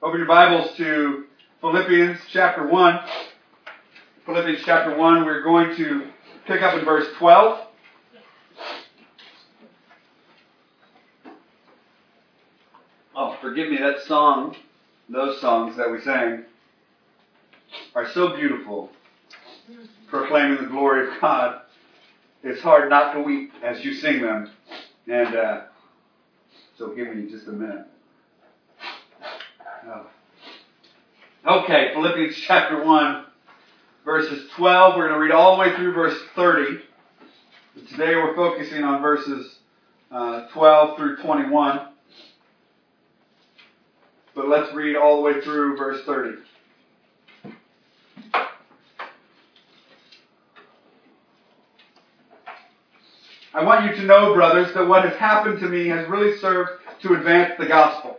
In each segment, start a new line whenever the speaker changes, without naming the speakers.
Open your Bibles to Philippians chapter 1. Philippians chapter 1, we're going to pick up in verse 12. Oh, forgive me, that song, those songs that we sang are so beautiful, proclaiming the glory of God. It's hard not to weep as you sing them. And uh, so give me just a minute. Oh. Okay, Philippians chapter 1, verses 12. We're going to read all the way through verse 30. But today we're focusing on verses uh, 12 through 21. But let's read all the way through verse 30. I want you to know, brothers, that what has happened to me has really served to advance the gospel,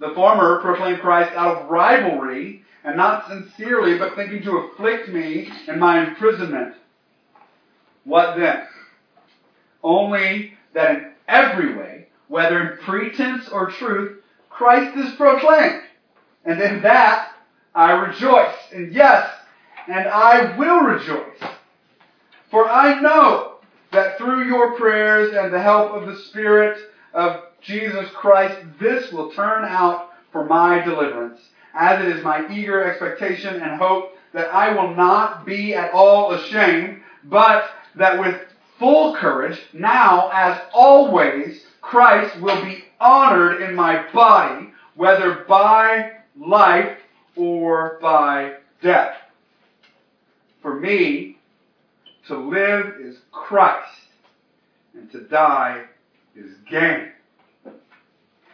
The former proclaimed Christ out of rivalry, and not sincerely, but thinking to afflict me in my imprisonment. What then? Only that in every way, whether in pretense or truth, Christ is proclaimed. And in that I rejoice. And yes, and I will rejoice. For I know that through your prayers and the help of the Spirit of Jesus Christ, this will turn out for my deliverance, as it is my eager expectation and hope that I will not be at all ashamed, but that with full courage, now as always, Christ will be honored in my body, whether by life or by death. For me, to live is Christ, and to die is gain.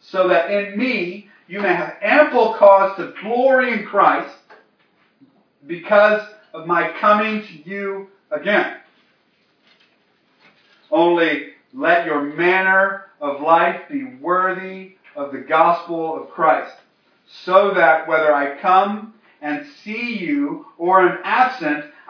so that in me you may have ample cause to glory in Christ because of my coming to you again. Only let your manner of life be worthy of the gospel of Christ, so that whether I come and see you or am absent,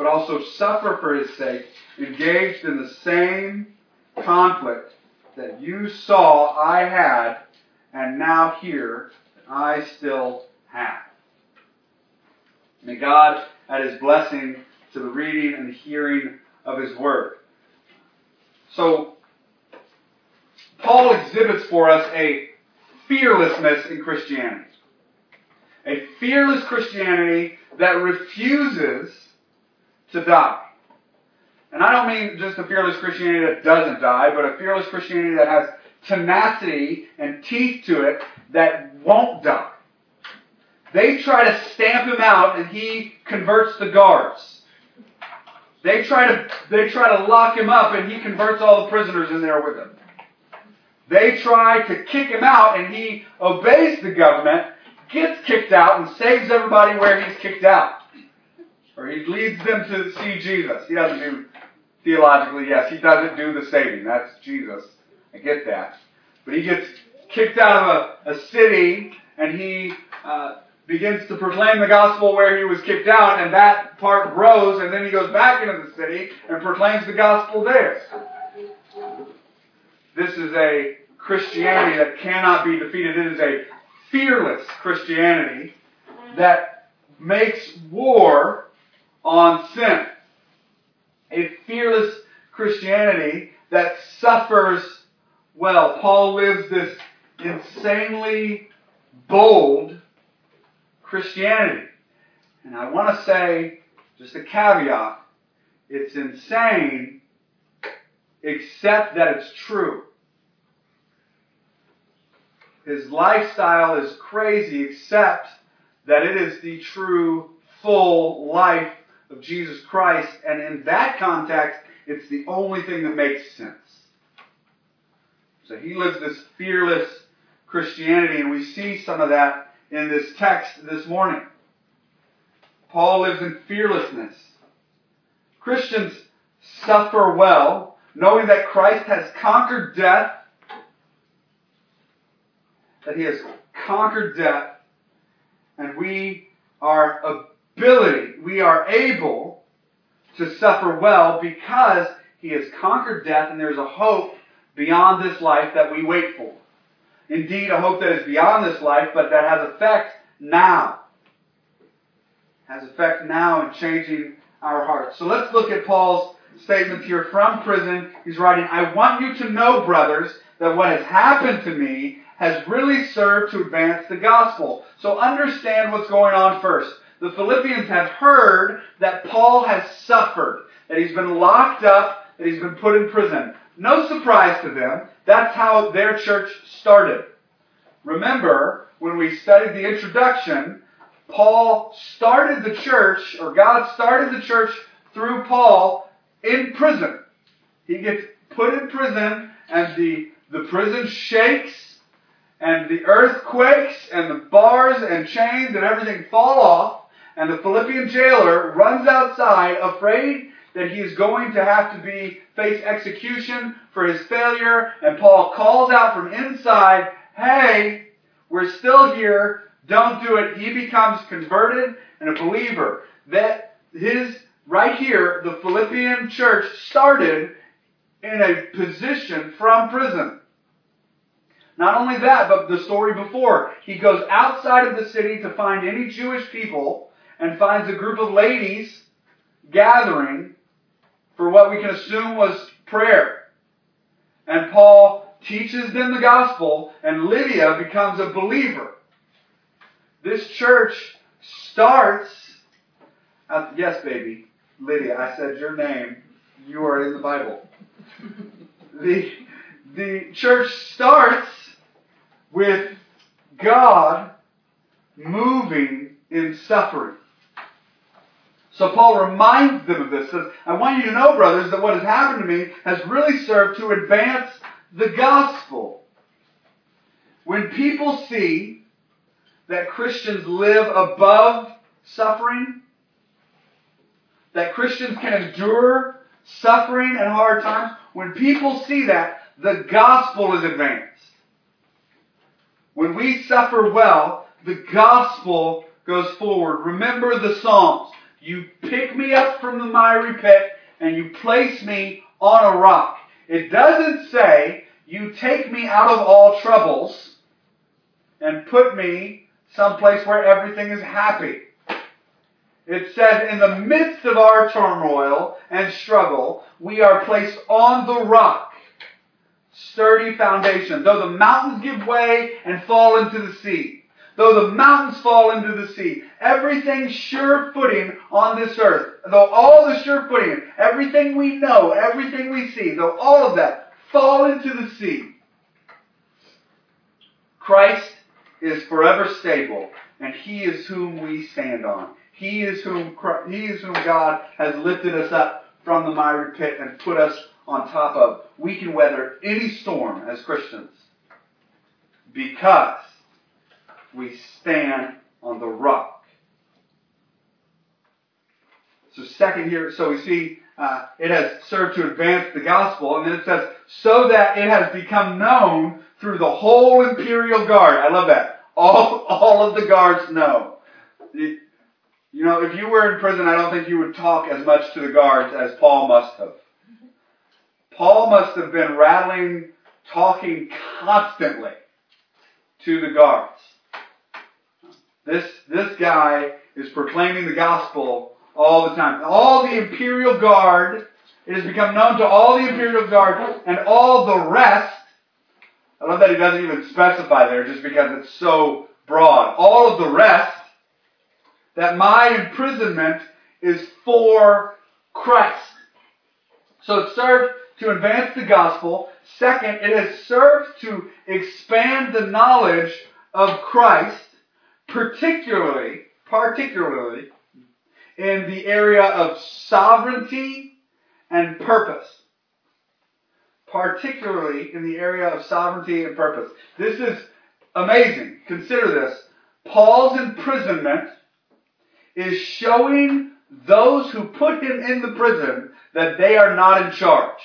but also suffer for his sake, engaged in the same conflict that you saw I had and now hear that I still have. May God add his blessing to the reading and the hearing of his word. So, Paul exhibits for us a fearlessness in Christianity. A fearless Christianity that refuses to die. And I don't mean just a fearless Christianity that doesn't die, but a fearless Christianity that has tenacity and teeth to it that won't die. They try to stamp him out and he converts the guards. They try to they try to lock him up and he converts all the prisoners in there with him. They try to kick him out and he obeys the government, gets kicked out and saves everybody where he's kicked out or he leads them to see Jesus. He doesn't do theologically, yes, he doesn't do the saving. That's Jesus. I get that. But he gets kicked out of a, a city and he uh, begins to proclaim the gospel where he was kicked out, and that part grows, and then he goes back into the city and proclaims the gospel there. This is a Christianity that cannot be defeated. It is a fearless Christianity that makes war on sin. A fearless Christianity that suffers well. Paul lives this insanely bold Christianity. And I want to say, just a caveat, it's insane except that it's true. His lifestyle is crazy except that it is the true, full life of Jesus Christ. And in that context, it's the only thing that makes sense. So he lives this fearless Christianity, and we see some of that in this text this morning. Paul lives in fearlessness. Christians suffer well, knowing that Christ has conquered death, that he has conquered death, and we are ability, we are able to suffer well because he has conquered death and there's a hope beyond this life that we wait for. Indeed, a hope that is beyond this life, but that has effect now. Has effect now in changing our hearts. So let's look at Paul's statements here from prison. He's writing, I want you to know, brothers, that what has happened to me has really served to advance the gospel. So understand what's going on first. The Philippians have heard that Paul has suffered, that he's been locked up, that he's been put in prison. No surprise to them. That's how their church started. Remember, when we studied the introduction, Paul started the church, or God started the church through Paul in prison. He gets put in prison, and the, the prison shakes, and the earth quakes, and the bars and chains and everything fall off, and the Philippian jailer runs outside, afraid that he is going to have to be face execution for his failure. And Paul calls out from inside, "Hey, we're still here. Don't do it." He becomes converted and a believer. That his right here, the Philippian church started in a position from prison. Not only that, but the story before. He goes outside of the city to find any Jewish people and finds a group of ladies gathering for what we can assume was prayer. And Paul teaches them the gospel, and Lydia becomes a believer. This church starts, uh, yes, baby, Lydia, I said your name. You are in the Bible. the, the church starts with God moving in suffering. So Paul reminds them of this. Says, I want you to know, brothers, that what has happened to me has really served to advance the gospel. When people see that Christians live above suffering, that Christians can endure suffering and hard times, when people see that, the gospel is advanced. When we suffer well, the gospel goes forward. Remember the Psalms. You pick me up from the miry pit and you place me on a rock. It doesn't say you take me out of all troubles and put me someplace where everything is happy. It says in the midst of our turmoil and struggle, we are placed on the rock, sturdy foundation. Though the mountains give way and fall into the sea, Though the mountains fall into the sea, everything sure footing on this earth, though all the sure footing, everything we know, everything we see, though all of that fall into the sea, Christ is forever stable, and He is whom we stand on. He is whom He is whom God has lifted us up from the miry pit and put us on top of. We can weather any storm as Christians because we stand on the rock. So second here, so we see uh, it has served to advance the gospel, and then it says, so that it has become known through the whole imperial guard. I love that. All, all of the guards know. You know, if you were in prison, I don't think you would talk as much to the guards as Paul must have. Paul must have been rattling, talking constantly to the guards. This, this guy is proclaiming the gospel all the time. All the imperial guard, it has become known to all the imperial guard and all the rest. I love that he doesn't even specify there just because it's so broad. All of the rest, that my imprisonment is for Christ. So it served to advance the gospel. Second, it has served to expand the knowledge of Christ, particularly, particularly in the area of sovereignty and purpose. Particularly in the area of sovereignty and purpose. This is amazing. Consider this. Paul's imprisonment is showing those who put him in the prison that they are not in charge.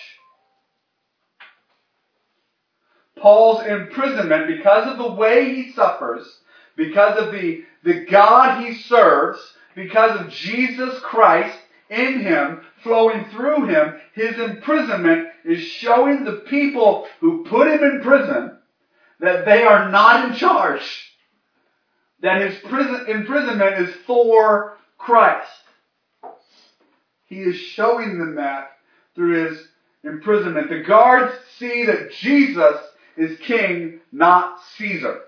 Paul's imprisonment, because of the way he suffers, because of the, the God he serves, because of Jesus Christ in him, flowing through him, his imprisonment is showing the people who put him in prison that they are not in charge. That his prison, imprisonment is for Christ. He is showing them that through his imprisonment. The guards see that Jesus is king, not Caesar.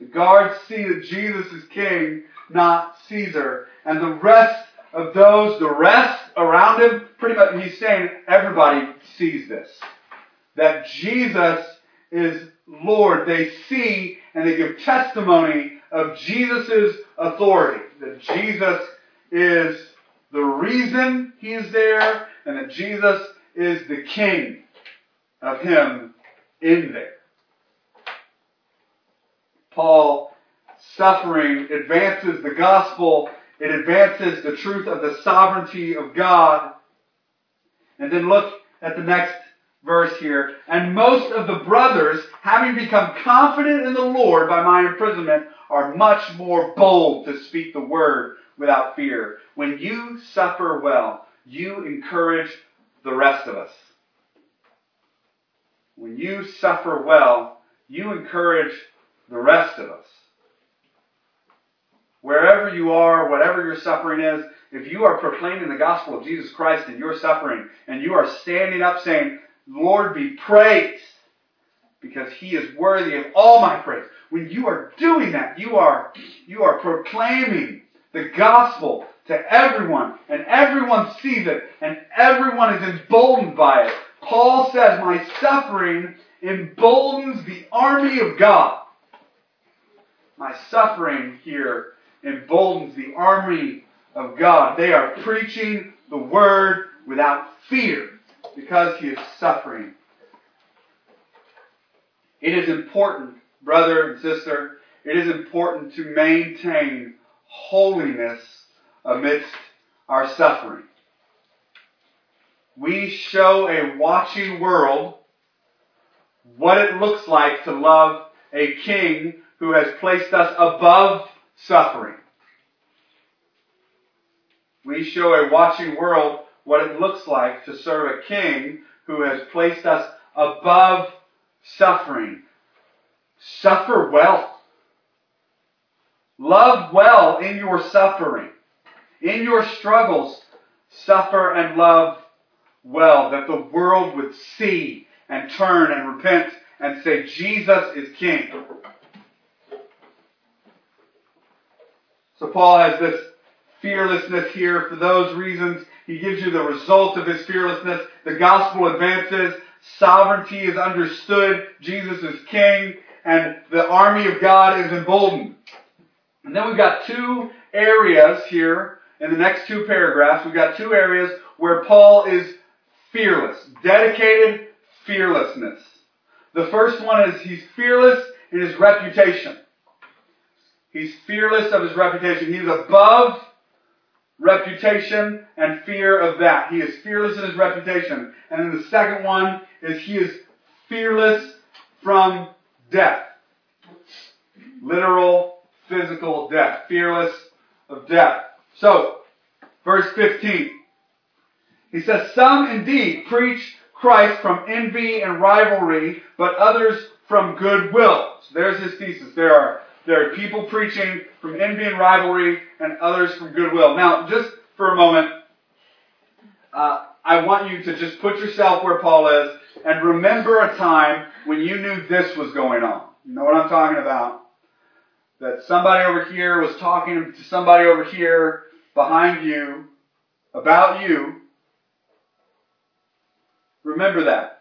The guards see that Jesus is king, not Caesar. And the rest of those, the rest around him, pretty much, he's saying everybody sees this. That Jesus is Lord. They see and they give testimony of Jesus' authority. That Jesus is the reason he is there and that Jesus is the king of him in there. Paul suffering advances the gospel, it advances the truth of the sovereignty of God. And then look at the next verse here. And most of the brothers, having become confident in the Lord by my imprisonment, are much more bold to speak the word without fear. When you suffer well, you encourage the rest of us. When you suffer well, you encourage the rest of us. Wherever you are, whatever your suffering is, if you are proclaiming the gospel of Jesus Christ and you're suffering, and you are standing up saying, Lord be praised, because he is worthy of all my praise. When you are doing that, you are, you are proclaiming the gospel to everyone, and everyone sees it, and everyone is emboldened by it. Paul says, My suffering emboldens the army of God. My suffering here emboldens the army of God. They are preaching the word without fear because he is suffering. It is important, brother and sister, it is important to maintain holiness amidst our suffering. We show a watching world what it looks like to love a king who has placed us above suffering. We show a watching world what it looks like to serve a king who has placed us above suffering. Suffer well. Love well in your suffering. In your struggles, suffer and love well, that the world would see and turn and repent and say, Jesus is King. So Paul has this fearlessness here for those reasons. He gives you the result of his fearlessness. The gospel advances. Sovereignty is understood. Jesus is king. And the army of God is emboldened. And then we've got two areas here in the next two paragraphs. We've got two areas where Paul is fearless. Dedicated fearlessness. The first one is he's fearless in his reputation. He's fearless of his reputation. He's above reputation and fear of that. He is fearless in his reputation. And then the second one is he is fearless from death. Literal, physical death. Fearless of death. So, verse 15. He says, Some indeed preach Christ from envy and rivalry, but others from goodwill. So there's his thesis. There are, there are people preaching from envy and rivalry, and others from goodwill. Now, just for a moment, uh, I want you to just put yourself where Paul is and remember a time when you knew this was going on. You know what I'm talking about? That somebody over here was talking to somebody over here behind you about you. Remember that.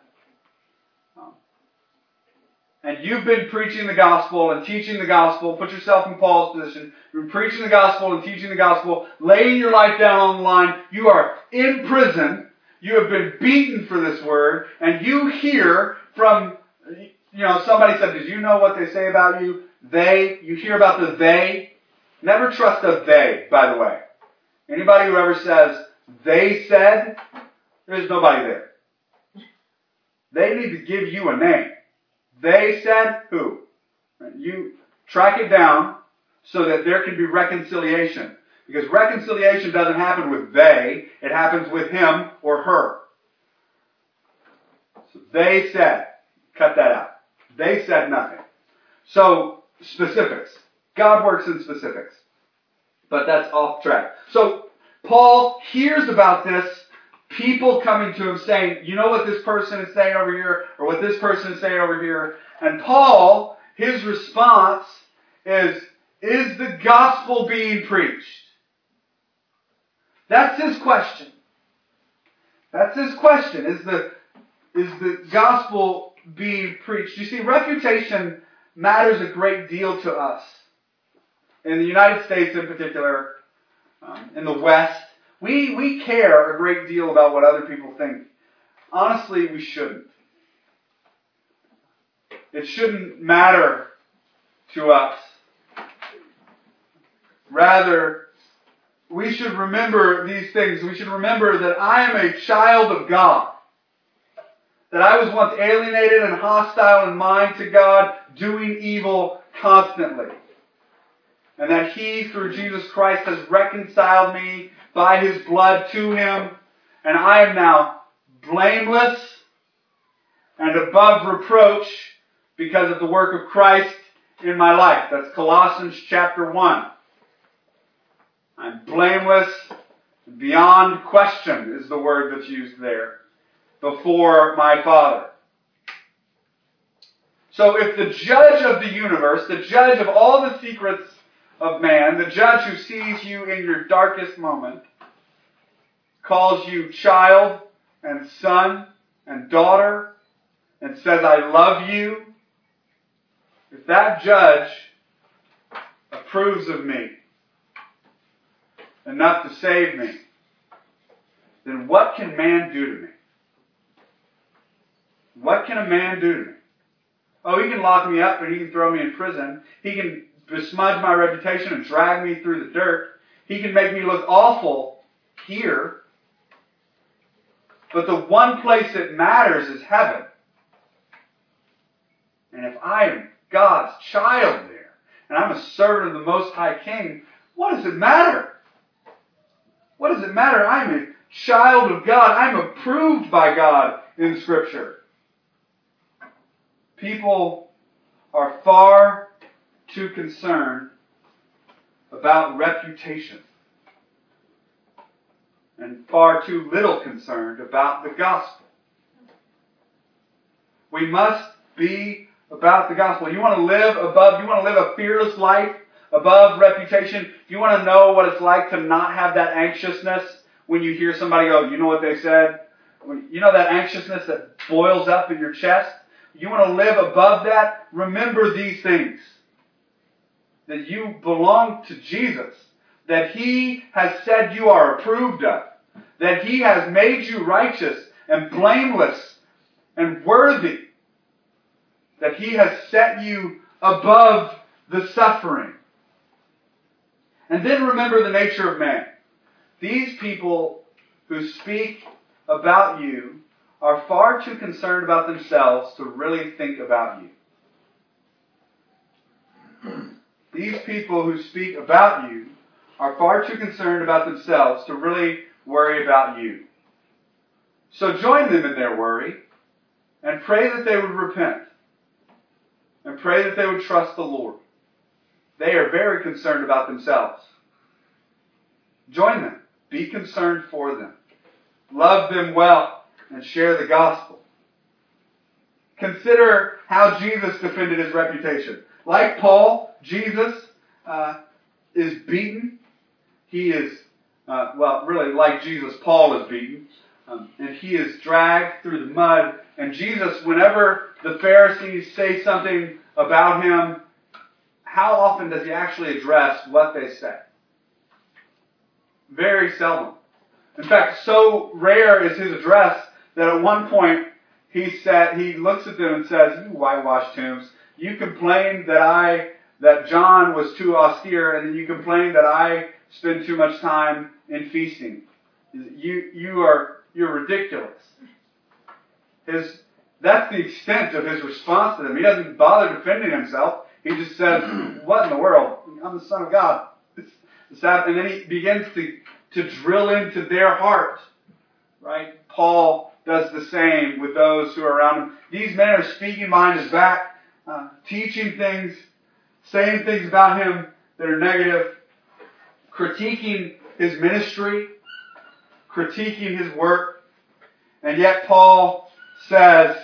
And you've been preaching the gospel and teaching the gospel. Put yourself in Paul's position. You've been preaching the gospel and teaching the gospel, laying your life down on the line. You are in prison. You have been beaten for this word. And you hear from, you know, somebody said, Did you know what they say about you? They, you hear about the they. Never trust a they, by the way. Anybody who ever says, they said, there's nobody there. They need to give you a name. They said who? You track it down so that there can be reconciliation. Because reconciliation doesn't happen with they, it happens with him or her. So they said, cut that out. They said nothing. So, specifics. God works in specifics. But that's off track. So, Paul hears about this people coming to him saying, you know what this person is saying over here, or what this person is saying over here. And Paul, his response is, is the gospel being preached? That's his question. That's his question. Is the, is the gospel being preached? You see, reputation matters a great deal to us. In the United States in particular, um, in the West, we, we care a great deal about what other people think. Honestly, we shouldn't. It shouldn't matter to us. Rather, we should remember these things. We should remember that I am a child of God. That I was once alienated and hostile in mind to God, doing evil constantly. And that He, through Jesus Christ, has reconciled me by his blood to him, and I am now blameless and above reproach because of the work of Christ in my life. That's Colossians chapter 1. I'm blameless, beyond question is the word that's used there, before my Father. So if the judge of the universe, the judge of all the secrets of man, the judge who sees you in your darkest moment, calls you child and son and daughter and says, I love you, if that judge approves of me enough to save me, then what can man do to me? What can a man do to me? Oh, he can lock me up and he can throw me in prison. He can besmudge my reputation and drag me through the dirt. He can make me look awful here. But the one place that matters is heaven. And if I am God's child there, and I'm a servant of the Most High King, what does it matter? What does it matter? I'm a child of God. I'm approved by God in Scripture. People are far too concerned about reputation and far too little concerned about the gospel. We must be about the gospel. You want to live above, you want to live a fearless life above reputation. You want to know what it's like to not have that anxiousness when you hear somebody go, you know what they said? You know that anxiousness that boils up in your chest? You want to live above that? Remember these things that you belong to Jesus, that He has said you are approved of, that He has made you righteous and blameless and worthy, that He has set you above the suffering. And then remember the nature of man. These people who speak about you are far too concerned about themselves to really think about you. these people who speak about you are far too concerned about themselves to really worry about you. So join them in their worry and pray that they would repent and pray that they would trust the Lord. They are very concerned about themselves. Join them. Be concerned for them. Love them well and share the gospel. Consider how Jesus defended his reputation. Like Paul, Jesus uh, is beaten. He is, uh, well, really, like Jesus, Paul is beaten. Um, and he is dragged through the mud. And Jesus, whenever the Pharisees say something about him, how often does he actually address what they say? Very seldom. In fact, so rare is his address that at one point he said he looks at them and says, "You whitewashed tombs, you complained that I that John was too austere, and then you complained that I spend too much time in feasting. You you are you're ridiculous." His that's the extent of his response to them. He doesn't bother defending himself. He just says, "What in the world? I'm the Son of God." And then he begins to to drill into their heart. Right? Paul does the same with those who are around him. These men are speaking behind his back, uh, teaching things, saying things about him that are negative, critiquing his ministry, critiquing his work. And yet Paul says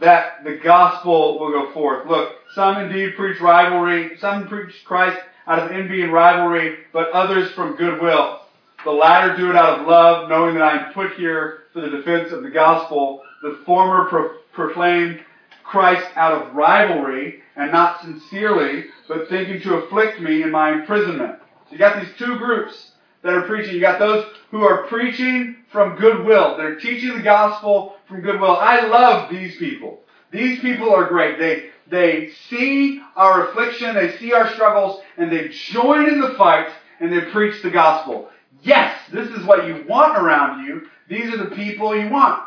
that the gospel will go forth. Look, some indeed preach rivalry, some preach Christ out of envy and rivalry, but others from goodwill. The latter do it out of love, knowing that I am put here for the defense of the gospel. The former pro- proclaim Christ out of rivalry and not sincerely, but thinking to afflict me in my imprisonment. So you got these two groups that are preaching. You got those who are preaching from goodwill. They're teaching the gospel from goodwill. I love these people. These people are great. They, they see our affliction, they see our struggles, and they join in the fight and they preach the gospel. Yes, this is what you want around you. These are the people you want.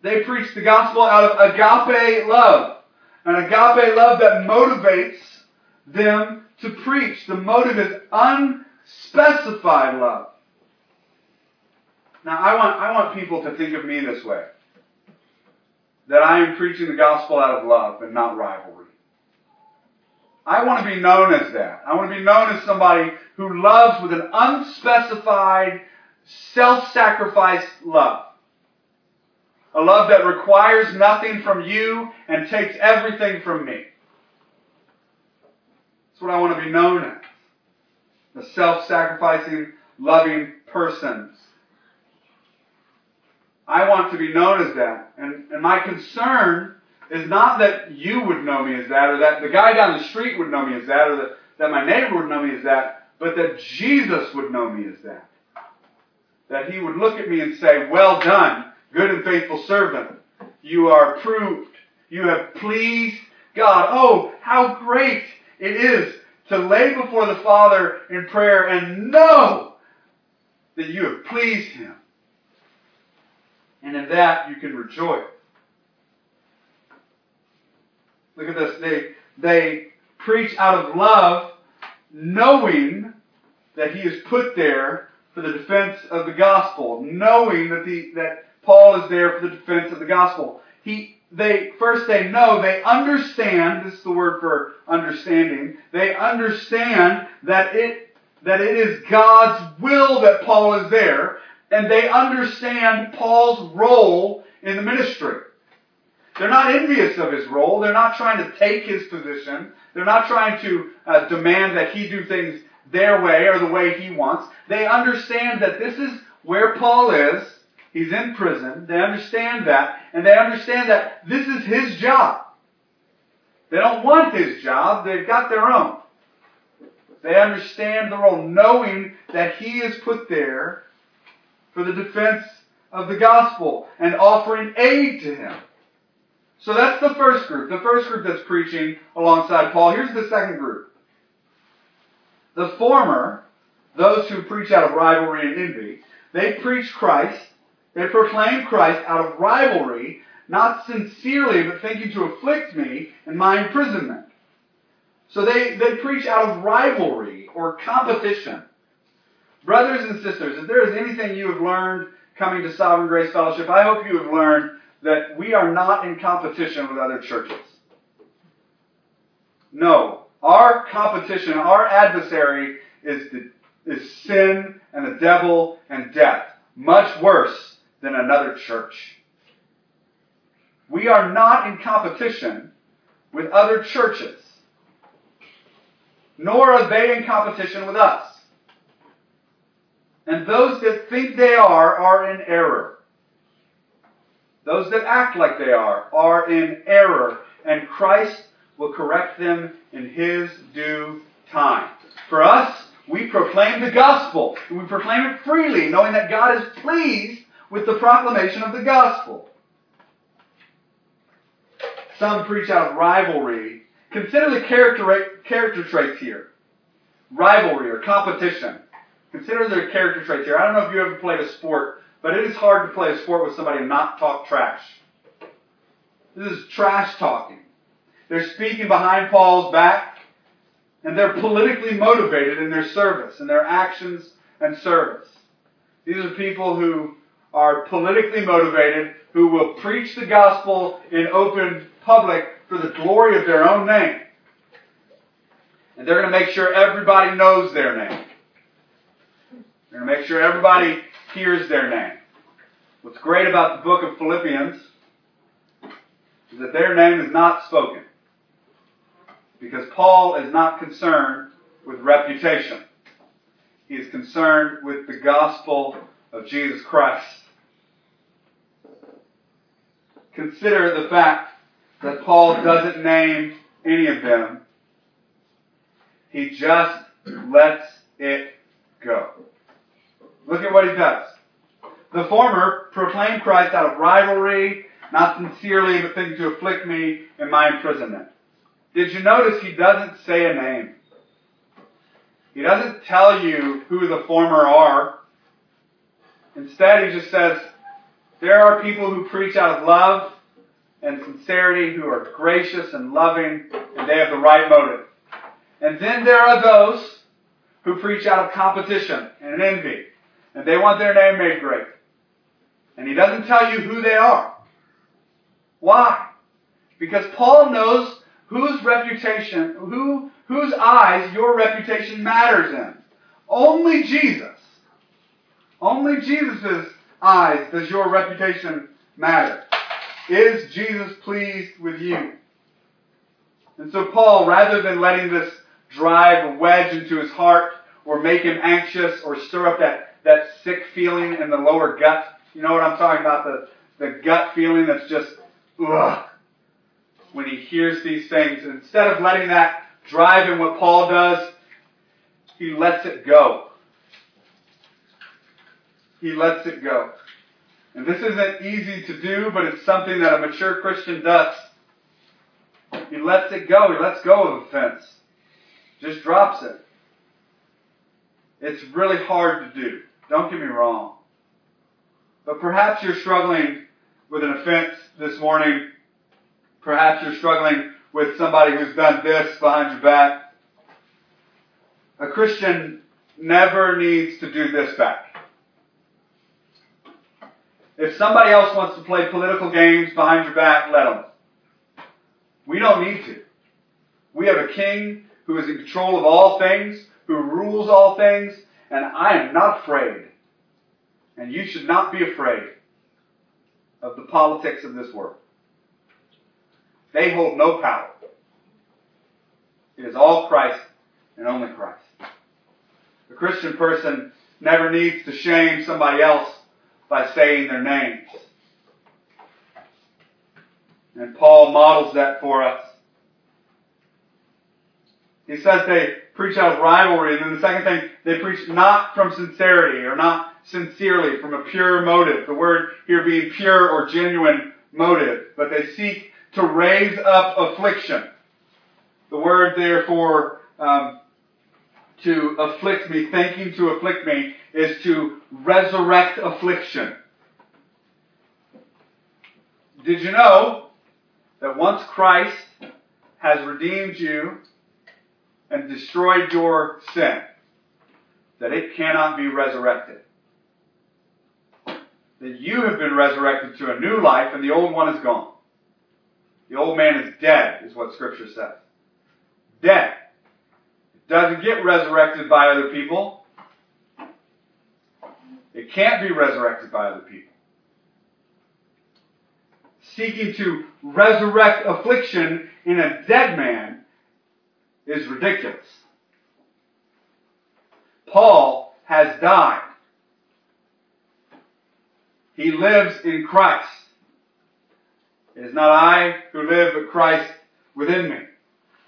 They preach the gospel out of agape love. An agape love that motivates them to preach. The motive is unspecified love. Now, I want, I want people to think of me this way that I am preaching the gospel out of love and not rivalry. I want to be known as that. I want to be known as somebody who loves with an unspecified, self sacrifice love. A love that requires nothing from you and takes everything from me. That's what I want to be known as. A self sacrificing, loving person. I want to be known as that. And, and my concern is not that you would know me as that, or that the guy down the street would know me as that, or that, that my neighbor would know me as that, but that Jesus would know me as that. That he would look at me and say, Well done, good and faithful servant. You are approved. You have pleased God. Oh, how great it is to lay before the Father in prayer and know that you have pleased Him. And in that you can rejoice. Look at this. They, they preach out of love, knowing that he is put there for the defense of the gospel, knowing that the, that Paul is there for the defense of the gospel. He, they, first they know, they understand, this is the word for understanding, they understand that it, that it is God's will that Paul is there, and they understand Paul's role in the ministry. They're not envious of his role. They're not trying to take his position. They're not trying to uh, demand that he do things their way or the way he wants. They understand that this is where Paul is. He's in prison. They understand that. And they understand that this is his job. They don't want his job. They've got their own. They understand the role, knowing that he is put there for the defense of the gospel and offering aid to him. So that's the first group, the first group that's preaching alongside Paul. Here's the second group. The former, those who preach out of rivalry and envy, they preach Christ, they proclaim Christ out of rivalry, not sincerely, but thinking to afflict me in my imprisonment. So they, they preach out of rivalry or competition. Brothers and sisters, if there is anything you have learned coming to Sovereign Grace Fellowship, I hope you have learned that we are not in competition with other churches. No. Our competition, our adversary is, the, is sin and the devil and death. Much worse than another church. We are not in competition with other churches. Nor are they in competition with us. And those that think they are, are in error. Those that act like they are, are in error. And Christ will correct them in His due time. For us, we proclaim the gospel. And we proclaim it freely, knowing that God is pleased with the proclamation of the gospel. Some preach out rivalry. Consider the character, character traits here rivalry or competition. Consider the character traits here. I don't know if you ever played a sport, but it is hard to play a sport with somebody and not talk trash. This is trash talking. They're speaking behind Paul's back, and they're politically motivated in their service, in their actions and service. These are people who are politically motivated, who will preach the gospel in open public for the glory of their own name. And they're going to make sure everybody knows their name. They're going to make sure everybody hears their name. What's great about the book of Philippians is that their name is not spoken. Because Paul is not concerned with reputation. He is concerned with the gospel of Jesus Christ. Consider the fact that Paul doesn't name any of them. He just lets it go. Look at what he does. The former proclaimed Christ out of rivalry, not sincerely, but thinking to afflict me in my imprisonment. Did you notice he doesn't say a name? He doesn't tell you who the former are. Instead, he just says, there are people who preach out of love and sincerity, who are gracious and loving, and they have the right motive. And then there are those who preach out of competition and envy, and they want their name made great. And he doesn't tell you who they are. Why? Because Paul knows whose reputation, who, whose eyes your reputation matters in. Only Jesus. Only Jesus' eyes does your reputation matter. Is Jesus pleased with you? And so Paul, rather than letting this drive a wedge into his heart or make him anxious or stir up that, that sick feeling in the lower gut, you know what I'm talking about? The, the gut feeling that's just, ugh, when he hears these things. Instead of letting that drive him what Paul does, he lets it go. He lets it go. And this isn't easy to do, but it's something that a mature Christian does. He lets it go. He lets go of offense. Just drops it. It's really hard to do. Don't get me wrong. But perhaps you're struggling with an offense this morning. Perhaps you're struggling with somebody who's done this behind your back. A Christian never needs to do this back. If somebody else wants to play political games behind your back, let them. We don't need to. We have a king who is in control of all things, who rules all things, and I am not afraid. And you should not be afraid of the politics of this world. They hold no power. It is all Christ and only Christ. The Christian person never needs to shame somebody else by saying their names. And Paul models that for us. He says they preach out of rivalry, and then the second thing, they preach not from sincerity or not sincerely, from a pure motive. The word here being pure or genuine motive. But they seek to raise up affliction. The word therefore um, to afflict me, thinking to afflict me, is to resurrect affliction. Did you know that once Christ has redeemed you and destroyed your sin, that it cannot be resurrected. That you have been resurrected to a new life and the old one is gone. The old man is dead, is what Scripture says. Dead. Doesn't get resurrected by other people. It can't be resurrected by other people. Seeking to resurrect affliction in a dead man is ridiculous. Paul has died. He lives in Christ. It is not I who live, but Christ within me.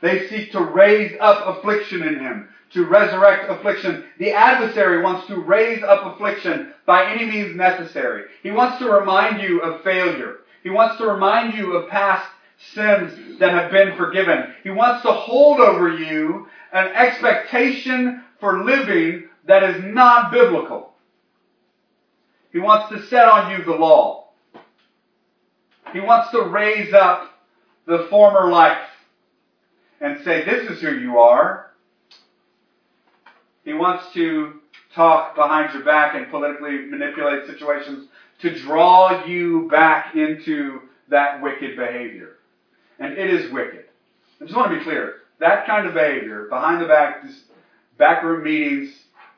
They seek to raise up affliction in him, to resurrect affliction. The adversary wants to raise up affliction by any means necessary. He wants to remind you of failure. He wants to remind you of past sins that have been forgiven. He wants to hold over you an expectation for living that is not biblical. He wants to set on you the law. He wants to raise up the former life and say, this is who you are. He wants to talk behind your back and politically manipulate situations to draw you back into that wicked behavior. And it is wicked. I just want to be clear. That kind of behavior, behind the back, backroom meetings,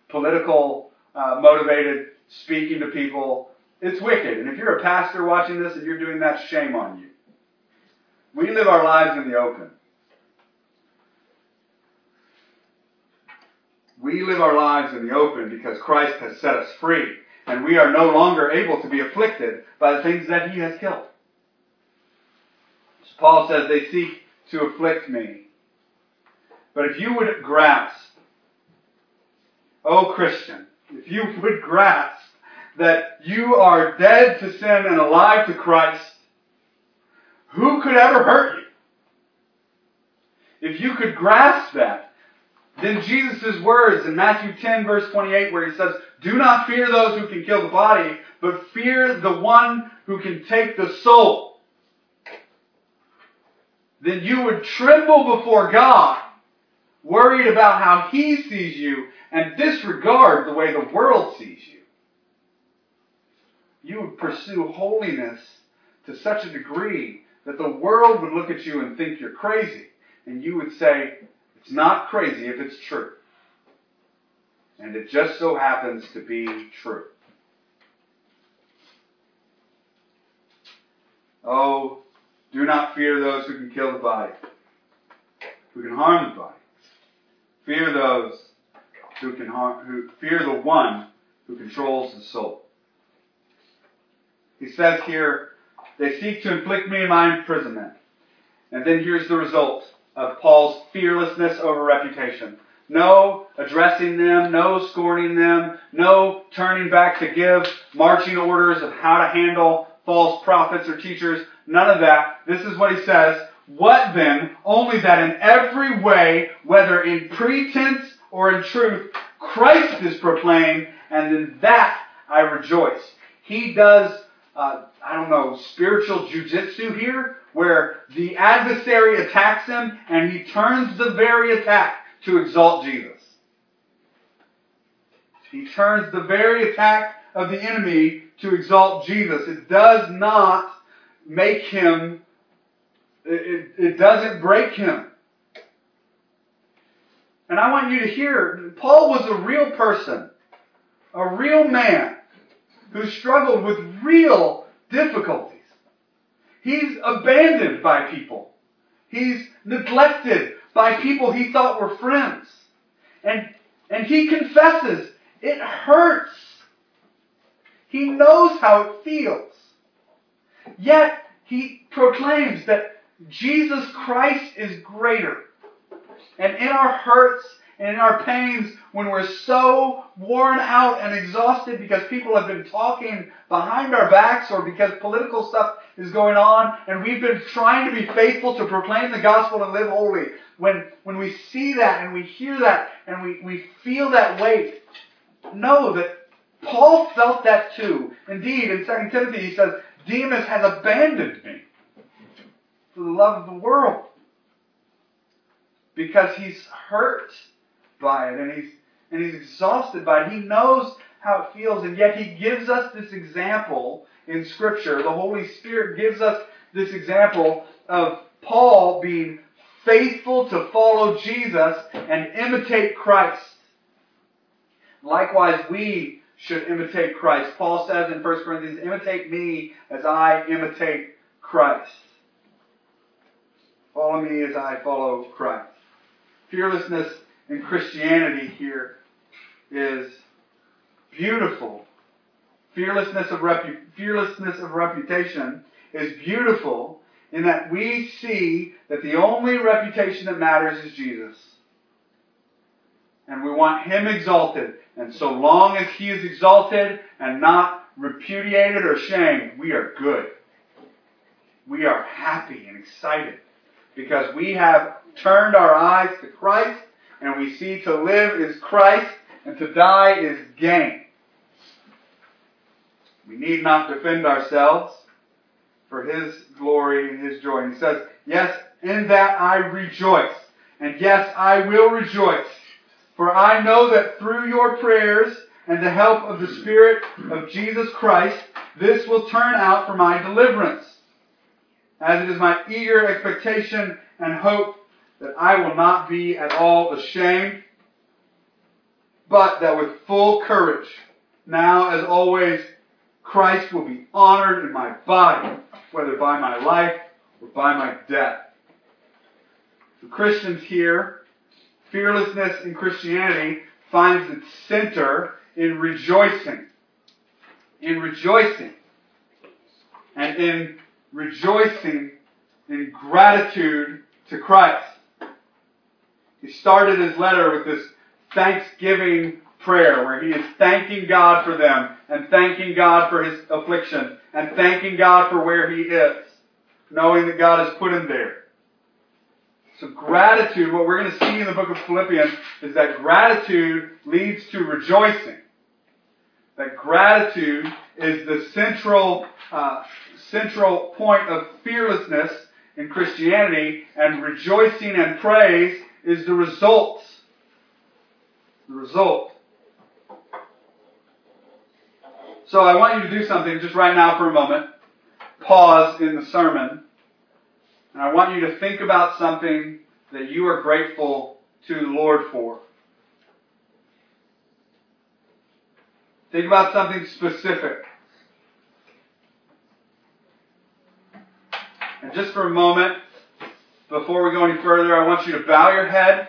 political uh, motivated speaking to people, it's wicked. And if you're a pastor watching this and you're doing that, shame on you. We live our lives in the open. We live our lives in the open because Christ has set us free, and we are no longer able to be afflicted by the things that He has killed. So Paul says they seek to afflict me. But if you would grasp, oh Christian, if you would grasp that you are dead to sin and alive to Christ, who could ever hurt you? If you could grasp that, then Jesus' words in Matthew 10 verse 28 where he says, Do not fear those who can kill the body, but fear the one who can take the soul. Then you would tremble before God, worried about how he sees you, and disregard the way the world sees you. You would pursue holiness to such a degree that the world would look at you and think you're crazy. And you would say, it's not crazy if it's true. And it just so happens to be true. Oh, do not fear those who can kill the body, who can harm the body. Fear those who can harm, who fear the one who controls the soul. He says here, they seek to inflict me in my imprisonment. And then here's the result of Paul's fearlessness over reputation. No addressing them, no scorning them, no turning back to give marching orders of how to handle false prophets or teachers. None of that. This is what he says. What then? Only that in every way, whether in pretense or in truth, Christ is proclaimed, and in that I rejoice. He does, uh, I don't know, spiritual jujitsu here, where the adversary attacks him and he turns the very attack to exalt Jesus. He turns the very attack of the enemy to exalt Jesus. It does not make him, it, it doesn't break him. And I want you to hear, Paul was a real person, a real man who struggled with real difficulties. He's abandoned by people. He's neglected by people he thought were friends. And, and he confesses, it hurts. He knows how it feels. Yet, he proclaims that Jesus Christ is greater. And in our hurts and in our pains, when we're so worn out and exhausted because people have been talking behind our backs or because political stuff is going on and we've been trying to be faithful to proclaim the gospel and live holy, when, when we see that and we hear that and we, we feel that weight, know that Paul felt that too. Indeed, in 2 Timothy he says, Demas has abandoned me for the love of the world. because he's hurt by it and he's and he's exhausted by it. He knows how it feels, and yet he gives us this example in Scripture. The Holy Spirit gives us this example of Paul being faithful to follow Jesus and imitate Christ. Likewise, we should imitate Christ. Paul says in 1 Corinthians, imitate me as I imitate Christ. Follow me as I follow Christ. Fearlessness in Christianity here is beautiful. Fearlessness of, repu- fearlessness of reputation is beautiful in that we see that the only reputation that matters is Jesus. And we want Him exalted. And so long as He is exalted and not repudiated or shamed, we are good. We are happy and excited because we have turned our eyes to Christ and we see to live is Christ and to die is gain. We need not defend ourselves for His glory and His joy. And He says, Yes, in that I rejoice. And yes, I will rejoice. For I know that through your prayers and the help of the Spirit of Jesus Christ, this will turn out for my deliverance. As it is my eager expectation and hope that I will not be at all ashamed, but that with full courage, now as always, Christ will be honored in my body, whether by my life or by my death. The Christians here, fearlessness in Christianity finds its center in rejoicing. In rejoicing. And in rejoicing in gratitude to Christ. He started his letter with this thanksgiving prayer where he is thanking God for them and thanking God for his affliction and thanking God for where he is, knowing that God has put him there. So gratitude, what we're going to see in the book of Philippians is that gratitude leads to rejoicing. That gratitude is the central, uh, central point of fearlessness in Christianity, and rejoicing and praise is the result. The result. So I want you to do something just right now for a moment. Pause in the sermon. And I want you to think about something that you are grateful to the Lord for. Think about something specific. And just for a moment, before we go any further, I want you to bow your head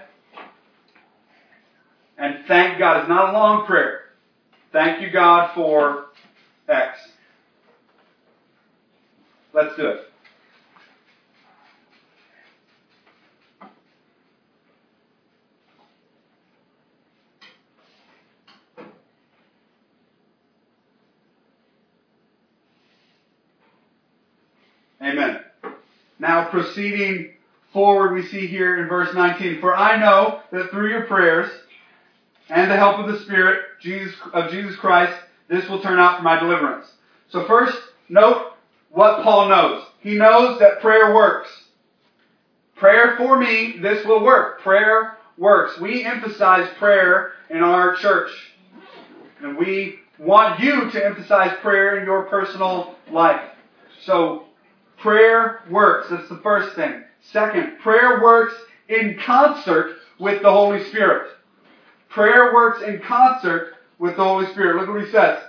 and thank God. It's not a long prayer. Thank you, God, for X. Let's do it. Amen. Now, proceeding forward, we see here in verse 19, For I know that through your prayers and the help of the Spirit Jesus, of Jesus Christ, this will turn out for my deliverance. So first, note what Paul knows. He knows that prayer works. Prayer for me, this will work. Prayer works. We emphasize prayer in our church. And we want you to emphasize prayer in your personal life. So Prayer works. That's the first thing. Second, prayer works in concert with the Holy Spirit. Prayer works in concert with the Holy Spirit. Look what he says.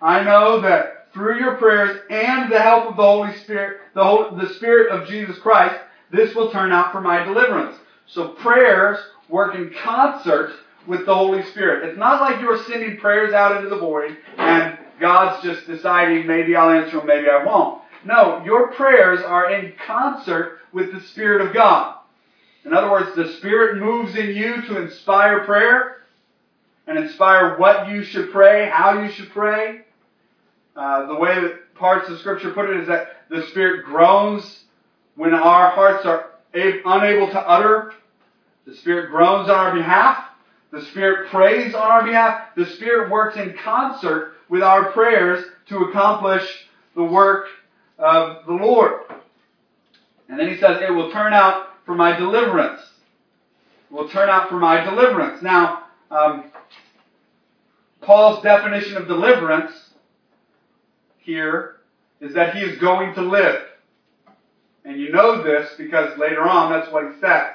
I know that through your prayers and the help of the Holy Spirit, the, Holy, the Spirit of Jesus Christ, this will turn out for my deliverance. So prayers work in concert with the Holy Spirit. It's not like you're sending prayers out into the void and God's just deciding maybe I'll answer them, maybe I won't. No, your prayers are in concert with the Spirit of God. In other words, the Spirit moves in you to inspire prayer and inspire what you should pray, how you should pray. Uh, the way that parts of Scripture put it is that the Spirit groans when our hearts are unable to utter. The Spirit groans on our behalf. The Spirit prays on our behalf. The Spirit works in concert with our prayers to accomplish the work of the Lord. And then he says, It will turn out for my deliverance. will turn out for my deliverance. Now, um, Paul's definition of deliverance here is that he is going to live. And you know this because later on that's what he says.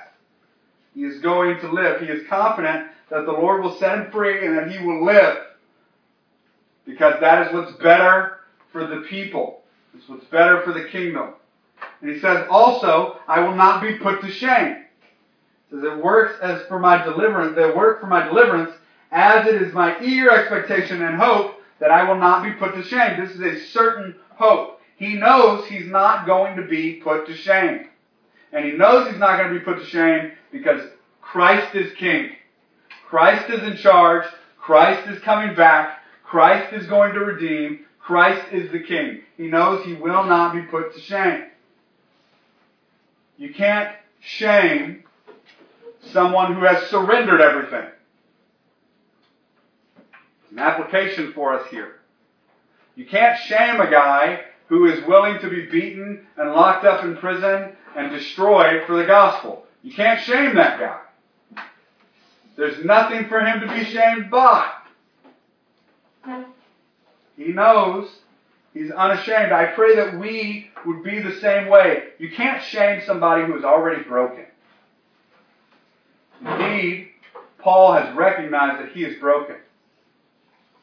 He is going to live. He is confident that the Lord will set him free and that he will live. Because that is what's better for the people. It's what's better for the kingdom. And he says, also, I will not be put to shame. Says, it works as for my deliverance, they work for my deliverance, as it is my eager expectation and hope that I will not be put to shame. This is a certain hope. He knows he's not going to be put to shame. And he knows he's not going to be put to shame because Christ is king. Christ is in charge. Christ is coming back. Christ is going to redeem. Christ is the king. He knows he will not be put to shame. You can't shame someone who has surrendered everything. It's an application for us here. You can't shame a guy who is willing to be beaten and locked up in prison and destroyed for the gospel. You can't shame that guy. There's nothing for him to be shamed by. He knows he's unashamed. I pray that we would be the same way. You can't shame somebody who is already broken. Indeed, Paul has recognized that he is broken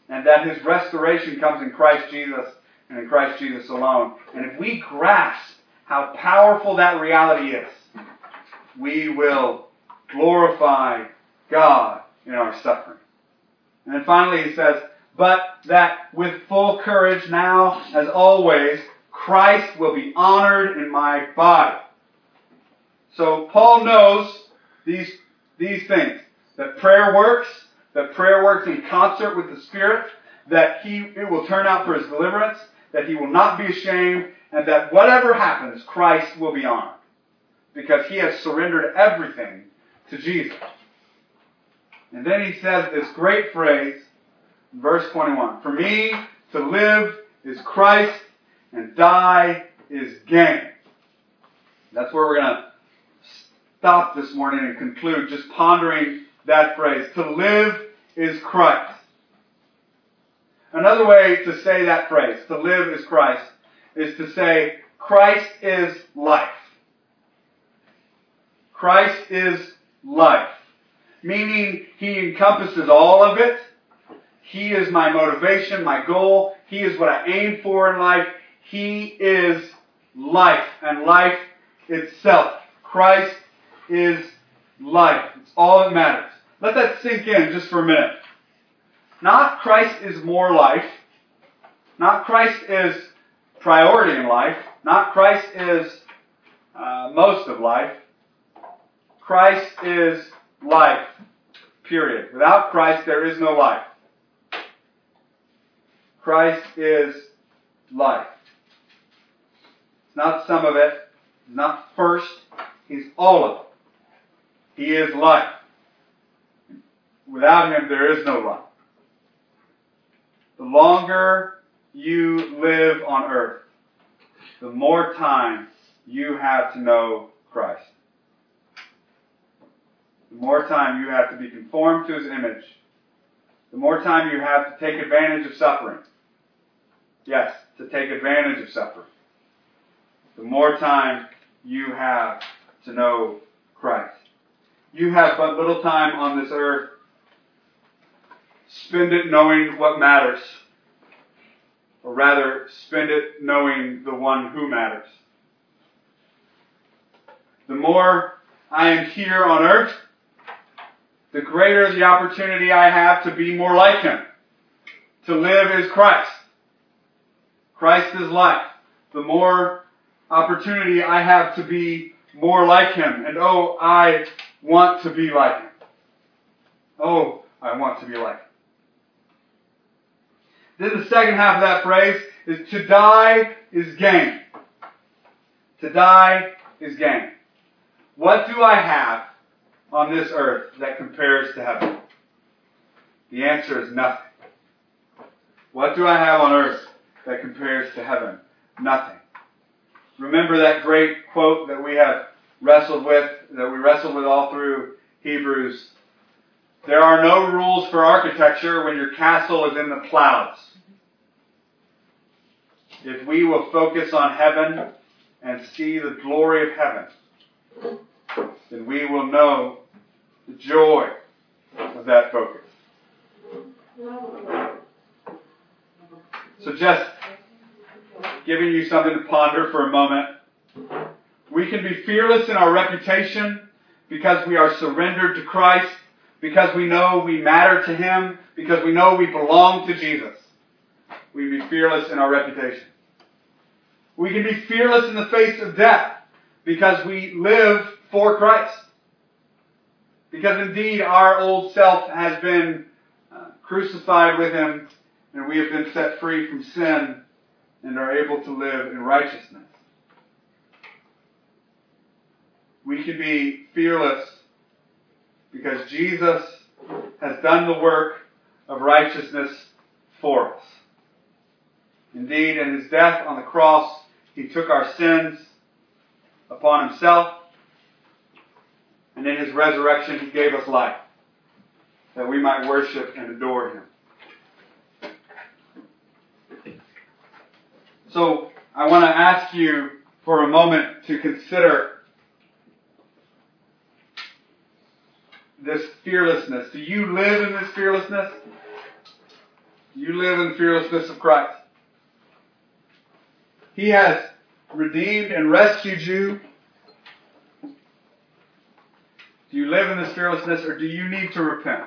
and that his restoration comes in Christ Jesus and in Christ Jesus alone. And if we grasp how powerful that reality is, we will glorify God in our suffering. And then finally he says, but that with full courage now, as always, Christ will be honored in my body. So Paul knows these, these things. That prayer works, that prayer works in concert with the Spirit, that he, it will turn out for his deliverance, that he will not be ashamed, and that whatever happens, Christ will be honored. Because he has surrendered everything to Jesus. And then he says this great phrase, verse 21. For me to live is Christ, and die is gain. That's where we're going to stop this morning and conclude, just pondering that phrase. To live is Christ. Another way to say that phrase, to live is Christ, is to say, Christ is life. Christ is life. Meaning, He encompasses all of it. He is my motivation, my goal. He is what I aim for in life. He is life and life itself. Christ is life. It's all that matters. Let that sink in just for a minute. Not Christ is more life. Not Christ is priority in life. Not Christ is uh, most of life. Christ is life. Period. Without Christ, there is no life. Christ is life. It's not some of it. It's not first. He's all of it. He is life. Without Him, there is no life. The longer you live on earth, the more time you have to know Christ. The more time you have to be conformed to His image. The more time you have to take advantage of suffering. Yes, to take advantage of suffering. The more time you have to know Christ. You have but little time on this earth Spend it knowing what matters. Or rather, spend it knowing the one who matters. The more I am here on earth, the greater the opportunity I have to be more like Him. To live as Christ. Christ is life. The more opportunity I have to be more like Him. And oh, I want to be like Him. Oh, I want to be like Him. Then the second half of that phrase is to die is gain. To die is gain. What do I have on this earth that compares to heaven? The answer is nothing. What do I have on earth that compares to heaven? Nothing. Remember that great quote that we have wrestled with, that we wrestled with all through Hebrews, there are no rules for architecture when your castle is in the clouds. If we will focus on heaven and see the glory of heaven, then we will know the joy of that focus. So just giving you something to ponder for a moment. We can be fearless in our reputation because we are surrendered to Christ, because we know we matter to Him, because we know we belong to Jesus. We can be fearless in our reputation. We can be fearless in the face of death because we live for Christ. Because indeed our old self has been uh, crucified with Him and we have been set free from sin and are able to live in righteousness. We can be fearless because Jesus has done the work of righteousness for us. Indeed, in his death on the cross, he took our sins upon himself, and in his resurrection, he gave us life that we might worship and adore him. So I want to ask you for a moment to consider this fearlessness. Do you live in this fearlessness? Do you live in the fearlessness of Christ? He has redeemed and rescued you. Do you live in this fearlessness or do you need to repent?